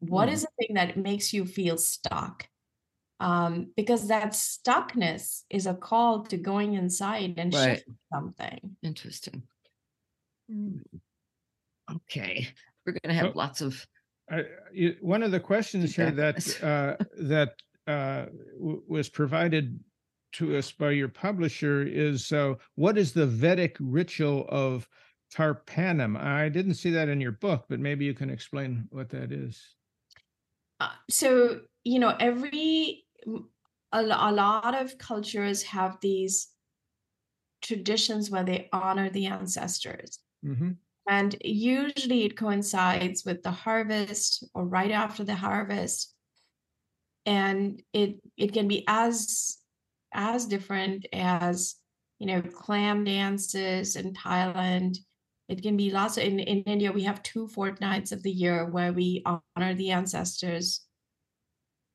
What Hmm. is the thing that makes you feel stuck? Um, because that stuckness is a call to going inside and Right. shift something. Interesting. Hmm. Okay. We're going to have Well- lots of I, one of the questions here that uh, that uh, w- was provided to us by your publisher is uh, what is the Vedic ritual of Tarpanam? I didn't see that in your book, but maybe you can explain what that is. Uh, so you know every a, a lot of cultures have these traditions where they honor the ancestors hmm and usually it coincides with the harvest or right after the harvest. And it it can be as as different as you know clam dances in thailand. It can be lots of, in, in india we have two fortnights of the year where we honor the ancestors.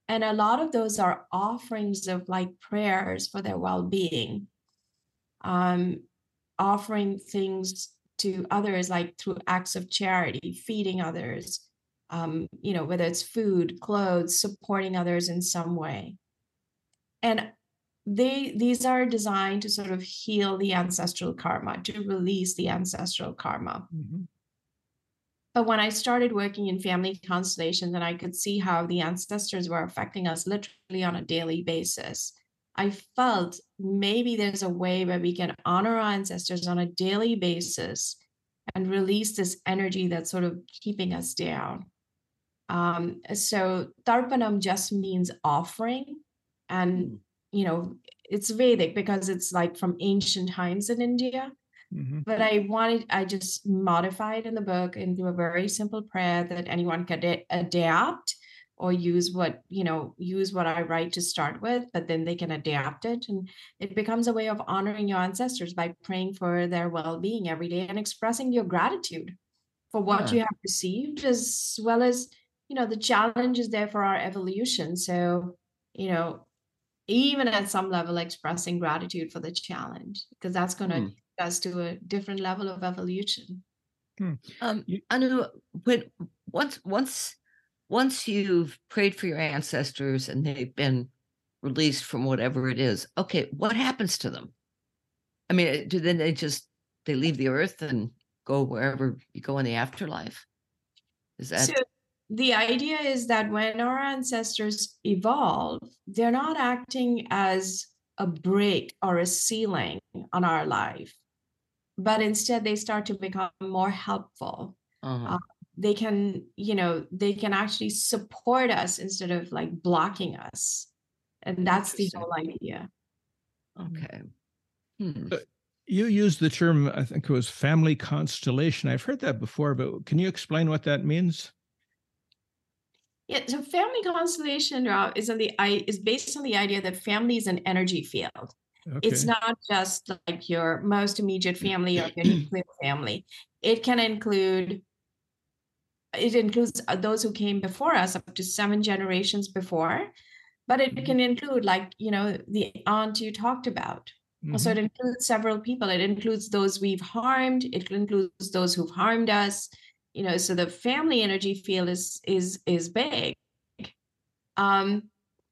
And a lot of those are offerings of like prayers for their well-being. Um, offering things to others, like through acts of charity, feeding others, um, you know, whether it's food, clothes, supporting others in some way. And they these are designed to sort of heal the ancestral karma, to release the ancestral karma. Mm-hmm. But when I started working in family constellations and I could see how the ancestors were affecting us literally on a daily basis, I felt maybe there's a way where we can honor our ancestors on a daily basis and release this energy that's sort of keeping us down. Um, so Tarpanam just means offering. And, hmm. you know, it's Vedic because it's like from ancient times in India. Mm-hmm. But I wanted, I just modified in the book into a very simple prayer that anyone could adapt or use what, you know, use what I write to start with, but then they can adapt it. And it becomes a way of honoring your ancestors by praying for their well being every day and expressing your gratitude for what yeah. you have received, as well as, you know, the challenge is there for our evolution. So, you know, even at some level, expressing gratitude for the challenge, because that's going to mm us to a different level of evolution. Hmm. Um, Anu, when once once once you've prayed for your ancestors and they've been released from whatever it is, okay, what happens to them? I mean, do then they just they leave the earth and go wherever you go in the afterlife? Is that so the idea is that when our ancestors evolve, they're not acting as a brake or a ceiling on our life but instead they start to become more helpful uh-huh. uh, they can you know they can actually support us instead of like blocking us and that's the whole idea okay hmm. you used the term i think it was family constellation i've heard that before but can you explain what that means yeah, so family constellation uh, is on the is based on the idea that family is an energy field. Okay. It's not just like your most immediate family or your nuclear family. It can include it includes uh, those who came before us up to seven generations before but it mm-hmm. can include like you know the aunt you talked about. Mm-hmm. so it includes several people. It includes those we've harmed. It includes those who've harmed us. You know so the family energy field is is is big. Um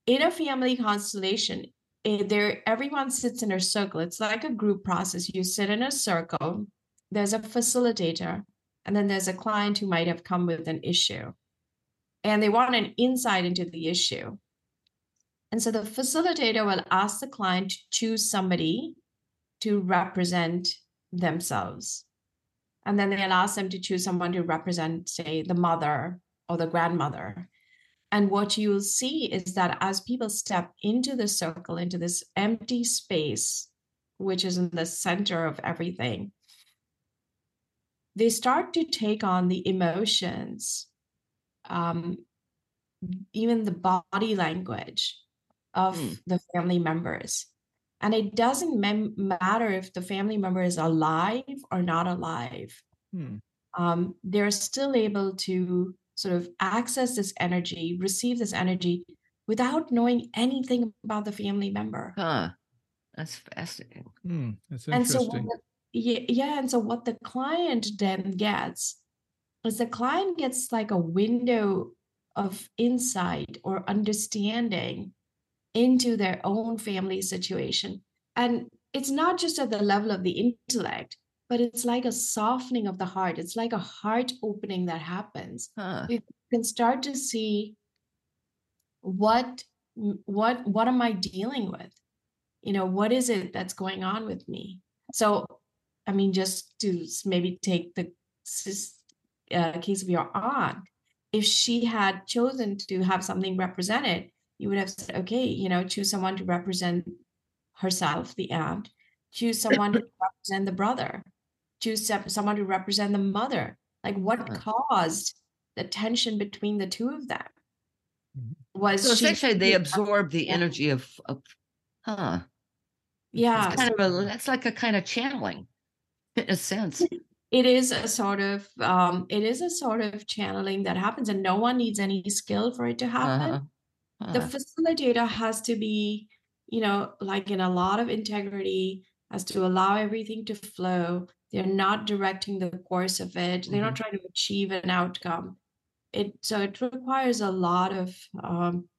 in a family constellation Eh, there everyone sits in a circle. It's like a group process. You sit in a circle. There's a facilitator and then there's a client who might have come with an issue. And they want an insight into the issue. And so the facilitator will ask the client to choose somebody to represent themselves. And then they'll ask them to choose someone to represent say the mother or the grandmother. And what you'll see is that as people step into the circle, into this empty space, which is in the center of everything, they start to take on the emotions, um, even the body language of mm. the family members. And it doesn't mem- matter if the family member is alive or not alive. Mm. Um, they're still able to sort of access this energy, receive this energy without knowing anything about the family member. Huh. That's fascinating. Hmm, that's interesting. And so, the, yeah, yeah, and so what the client then gets is the client gets like a window of insight or understanding into their own family situation. And it's not just at the level of the intellect, but it's like a softening of the heart. It's like a heart opening that happens. Huh. You can start to see what what what am I dealing with? You know, what is it that's going on with me? So, I mean, just to maybe take the uh, case of your aunt, if she had chosen to have something represented, you would have said, okay, you know, choose someone to represent herself, the aunt, choose someone to represent the brother, choose someone to represent the mother. Like what caused the tension between the two of them? Mm-hmm. was so essentially they absorb the energy of, of huh. Yeah. it's kind of a that's like a kind of channeling in a sense it is a sort of um it is a sort of channeling that happens and no one needs any skill for it to happen uh-huh. Uh-huh. the facilitator has to be you know like in a lot of integrity as to allow everything to flow. They're not directing the course of it. They're not Mm-hmm. trying to achieve an outcome. It so it requires a lot of um,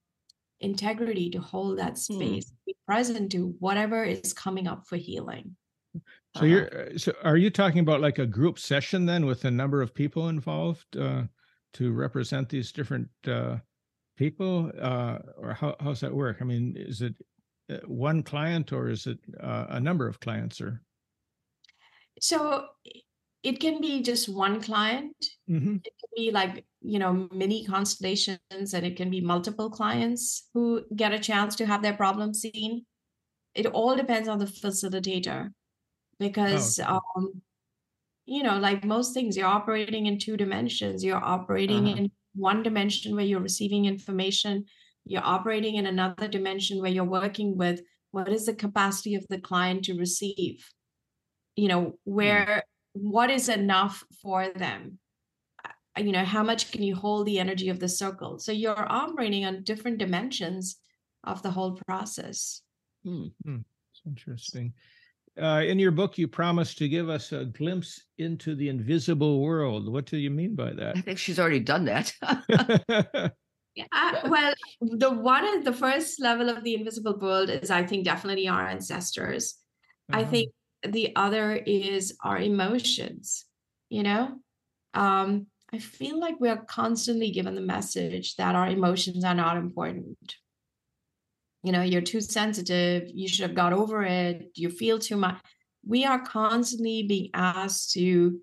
integrity to hold that Hmm. space, be present to whatever is coming up for healing. So you're uh, so are you talking about like a group session then with a number of people involved uh, to represent these different uh, people, uh, or how how's that work? I mean, is it uh, one client or is it uh, a number of clients or? So it can be just one client. Mhm. It can be like, you know, mini constellations, and it can be multiple clients who get a chance to have their problem seen. It all depends on the facilitator because, okay. um, you know, like most things, you're operating in two dimensions. You're operating Uh-huh. in one dimension where you're receiving information, you're operating in another dimension where you're working with what is the capacity of the client to receive you know where what is enough for them Uh, you know how much can you hold the energy of the circle so you're operating on different dimensions of the whole process Hmm. It's interesting. Uh, in your book, you promised to give us a glimpse into the invisible world. What do you mean by that? I think she's already done that. that? yeah I- well the one is the first level of the invisible world is i think definitely our ancestors i Uh-huh. think the other is our emotions you know um i feel like we are constantly given the message that our emotions are not important you know you're too sensitive you should have got over it you feel too much we are constantly being asked to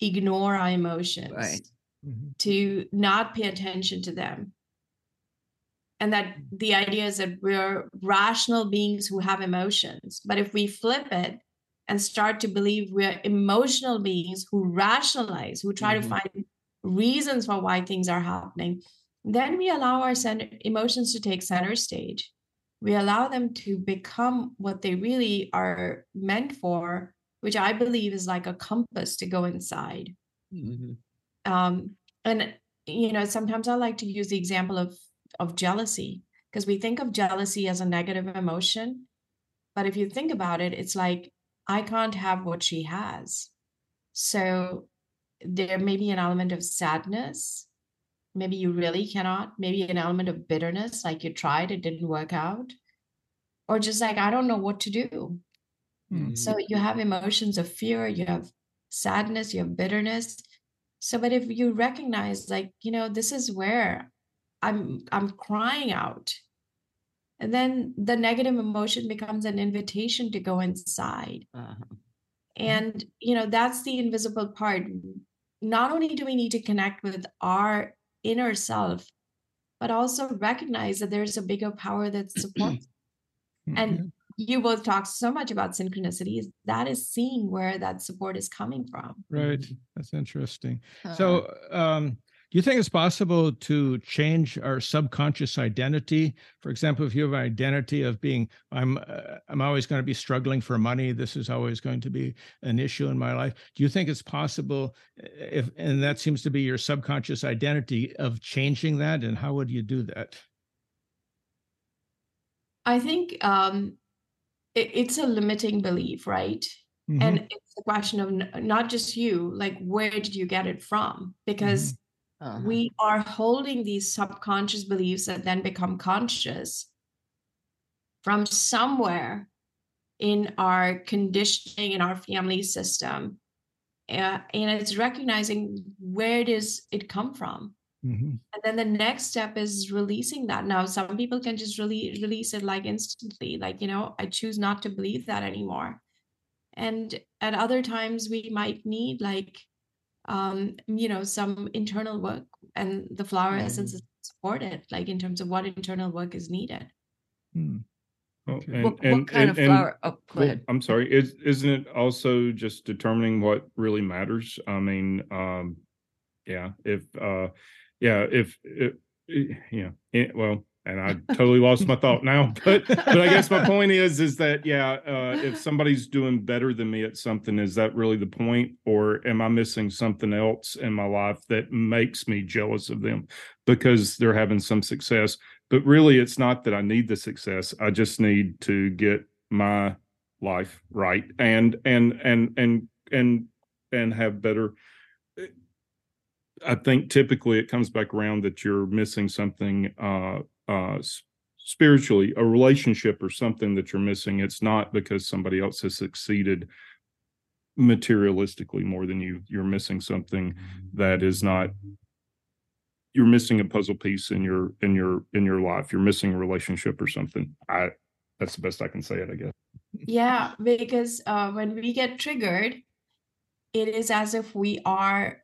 ignore our emotions Right. Mhm. to not pay attention to them and that the idea is that we're rational beings who have emotions but if we flip it and start to believe we're emotional beings who rationalize who try Mhm. to find reasons for why things are happening then we allow our center, emotions to take center stage we allow them to become what they really are meant for which i believe is like a compass to go inside Mhm. um, and you know sometimes i like to use the example of of jealousy because we think of jealousy as a negative emotion but if you think about it it's like i can't have what she has so there may be an element of sadness maybe you really cannot maybe an element of bitterness like you tried it didn't work out or just like i don't know what to do Hmm. so you have emotions of fear, you have sadness, you have bitterness. So, but if you recognize, like, you know, this is where I'm I'm crying out. And then the negative emotion becomes an invitation to go inside. Uh-huh. And, you know, that's the invisible part. Not only do we need to connect with our inner self, but also recognize that there's a bigger power that supports. and you both talk so much about synchronicities. That is seeing where that support is coming from. Right. Mhm. That's interesting. Uh, So, um, do you think it's possible to change our subconscious identity? For example, if you have an identity of being, I'm, uh, I'm always going to be struggling for money. This is always going to be an issue in my life. Do you think it's possible, uh, if, and that seems to be your subconscious identity, of changing that? And how would you do that? I think um, it, it's a limiting belief, right? Mhm. And it's a question of n- not just you, like, where did you get it from? Because uh-huh. we are holding these subconscious beliefs that then become conscious from somewhere in our conditioning in our family system uh, and it's recognizing where does it come from Mhm. and then the next step is releasing that now some people can just really release it like instantly like you know i choose not to believe that anymore and at other times we might need like um you know some internal work and the flower Mhm. essence is supported like in terms of what internal work is needed Hmm. Oh, Okay. and- what, what and- kind of and- and- flower? Oh, go Well, ahead. I'm sorry. Is isn't it also just determining what really matters? I mean, um, yeah. If uh, yeah, if it, yeah, well, and I totally lost my thought now. But but I guess my point is is that yeah, uh, if somebody's doing better than me at something, is that really the point, or am I missing something else in my life that makes me jealous of them because they're having some success? But really, it's not that I need the success. I just need to get my life right and and and and and and have better i think typically it comes back around that you're missing something uh uh spiritually a relationship or something that you're missing. It's not because somebody else has succeeded materialistically more than you you're missing something that is not you're missing a puzzle piece in your in your in your life. You're missing a relationship or something. I that's the best i can say it i guess. Yeah because uh, when we get triggered it is as if we are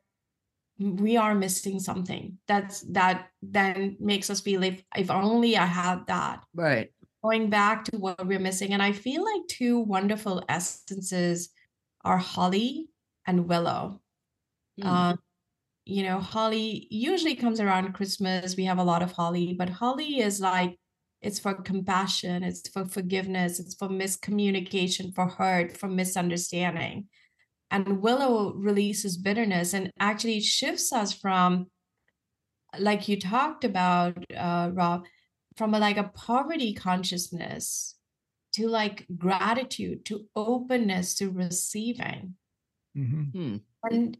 we are missing something. That's that then makes us feel if if only i had that. Right. Going back to what we're missing and i feel like two wonderful essences are holly and willow. Mm. um, you know holly usually comes around christmas we have a lot of holly but holly is like it's for compassion it's for forgiveness it's for miscommunication for hurt for misunderstanding and willow releases bitterness and actually shifts us from like you talked about uh, rob from a, like a poverty consciousness to like gratitude to openness to receiving. Mm-hmm. Hmm. and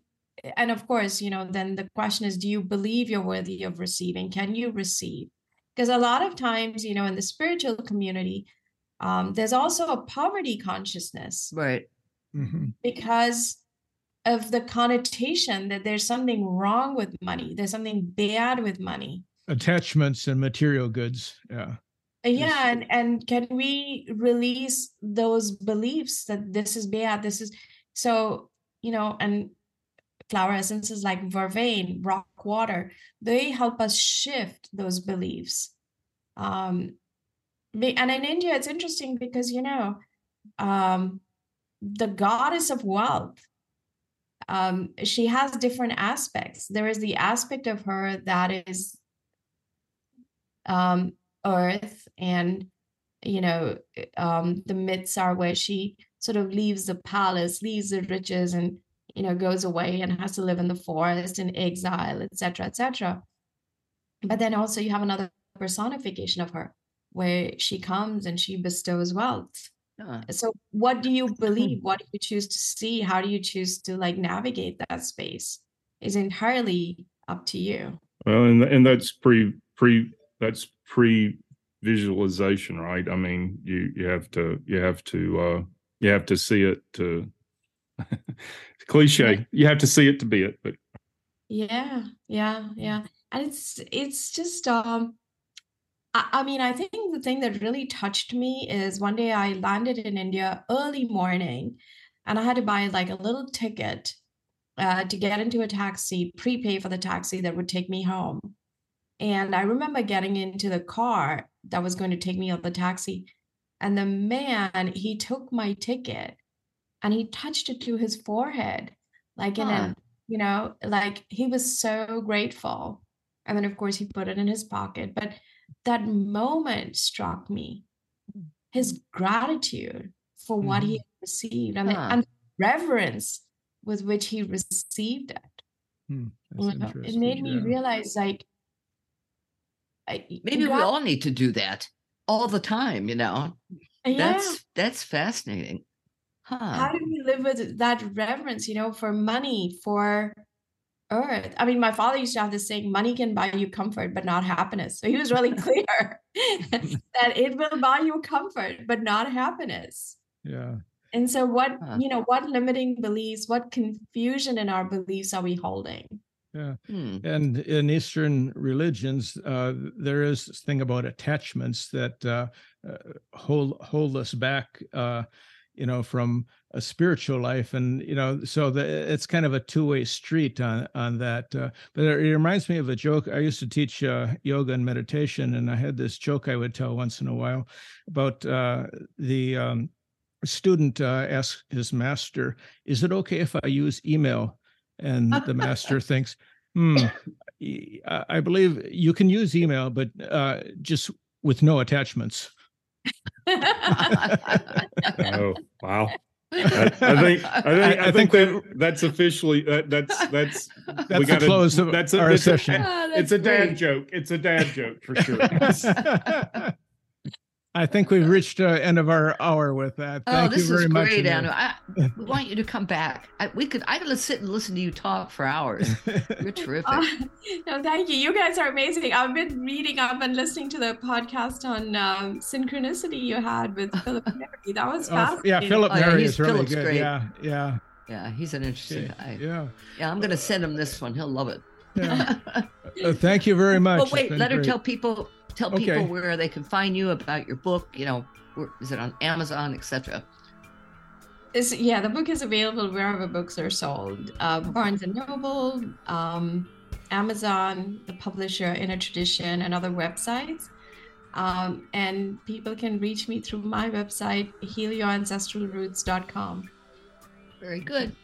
and of course you know then the question is do you believe you're worthy of receiving? Can you receive? Because a lot of times you know in the spiritual community um, there's also a poverty consciousness. Right mm-hmm. because of the connotation that there's something wrong with money there's something bad with money. Attachments and material goods yeah. Uh, yeah and and can we release those beliefs that this is bad this is so you know and flower essences like vervain rock water they help us shift those beliefs. Um and in india it's interesting because you know um the goddess of wealth um, she has different aspects. There is the aspect of her that is um, earth, and you know, um, the myths are where she sort of leaves the palace, leaves the riches, and you know, goes away and has to live in the forest in exile, etc., etc. But then also you have another personification of her where she comes and she bestows wealth yeah. So what do you believe? What do you choose to see? How do you choose to like navigate that space? Is entirely up to you. Well, and and that's pre pre that's pre visualization, right? I mean, you you have to you have to uh you have to see it to cliche. You have to see it to be it, but yeah, yeah, yeah. And it's it's just um I mean, I think the thing that really touched me is one day I landed in India early morning and I had to buy like a little ticket uh, to get into a taxi, prepay for the taxi that would take me home. And I remember getting into the car that was going to take me on the taxi. And the man, he took my ticket and he touched it to his forehead, like in a, you know, like he was so grateful. And then, of course, he put it in his pocket. But that moment struck me his gratitude for what mm. he had received and, huh. the, and the reverence with which he received it. Hmm, it made me realize like I, maybe God, we all need to do that all the time, you know. Yeah. That's that's fascinating. Huh. How do we live with that reverence, you know, for money, for earth. I mean, my father used to have this saying, money can buy you comfort, but not happiness. So he was really clear that it will buy you comfort, but not happiness. Yeah. And so what, huh. you know, what limiting beliefs, what confusion in our beliefs are we holding? Yeah. Hmm. And in Eastern religions, uh, there is this thing about attachments that uh, uh, hold hold us back uh, you know from a spiritual life and you know so the, it's kind of a two-way street on on that uh, but it, reminds me of a joke i used to teach uh, yoga and meditation and i had this joke i would tell once in a while about uh, the um, student uh, asked his master is it okay if i use email? And the master thinks hmm i believe you can use email but uh, just with no attachments oh wow! I, I, think I think I, think that that's officially that, that's that's that's we got to close of that's a, our session. A, oh, it's a dad joke. It's a dad joke for sure. I think we've reached the end of our hour with that. Oh, Thank this you very is much. great, Anu. Anu. I, we want you to come back. I, we could. I could sit and listen to you talk for hours. You're terrific. Uh, no, thank you. You guys are amazing. I've been reading up and listening to the podcast on um, synchronicity you had with Philip Merry. That was Oh, fascinating. yeah, Philip Oh, yeah, is really Philip's good. great. Yeah, yeah, yeah, he's an interesting guy. yeah. Yeah, I'm gonna send him this one. He'll love it. yeah. Uh, thank you very much. But wait, been let her tell people tell people where they can find you about your book. You know, where, is it on Amazon, etc. Is yeah, the book is available wherever books are sold. Uh, Barnes and Noble, um, Amazon, the publisher, Inner Tradition, and other websites. Um, and people can reach me through my website, healyourancestralroots.com. Very good.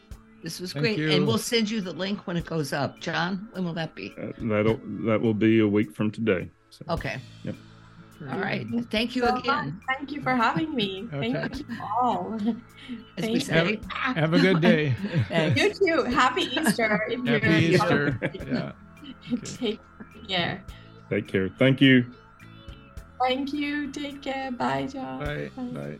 This was Thank great, you. and we'll send you the link when it goes up. John, when will that be? Uh, that'll that will be a week from today. So, Okay. Yep. All right. Thank you So, again. Thank you for having me. Okay. Thank you all. As we Thank say. Have a good day. You too. Happy Easter. If Happy you're- Easter. Yeah. Take care. Take care. Thank you. Thank you. Take care. Bye, John. Bye. Bye.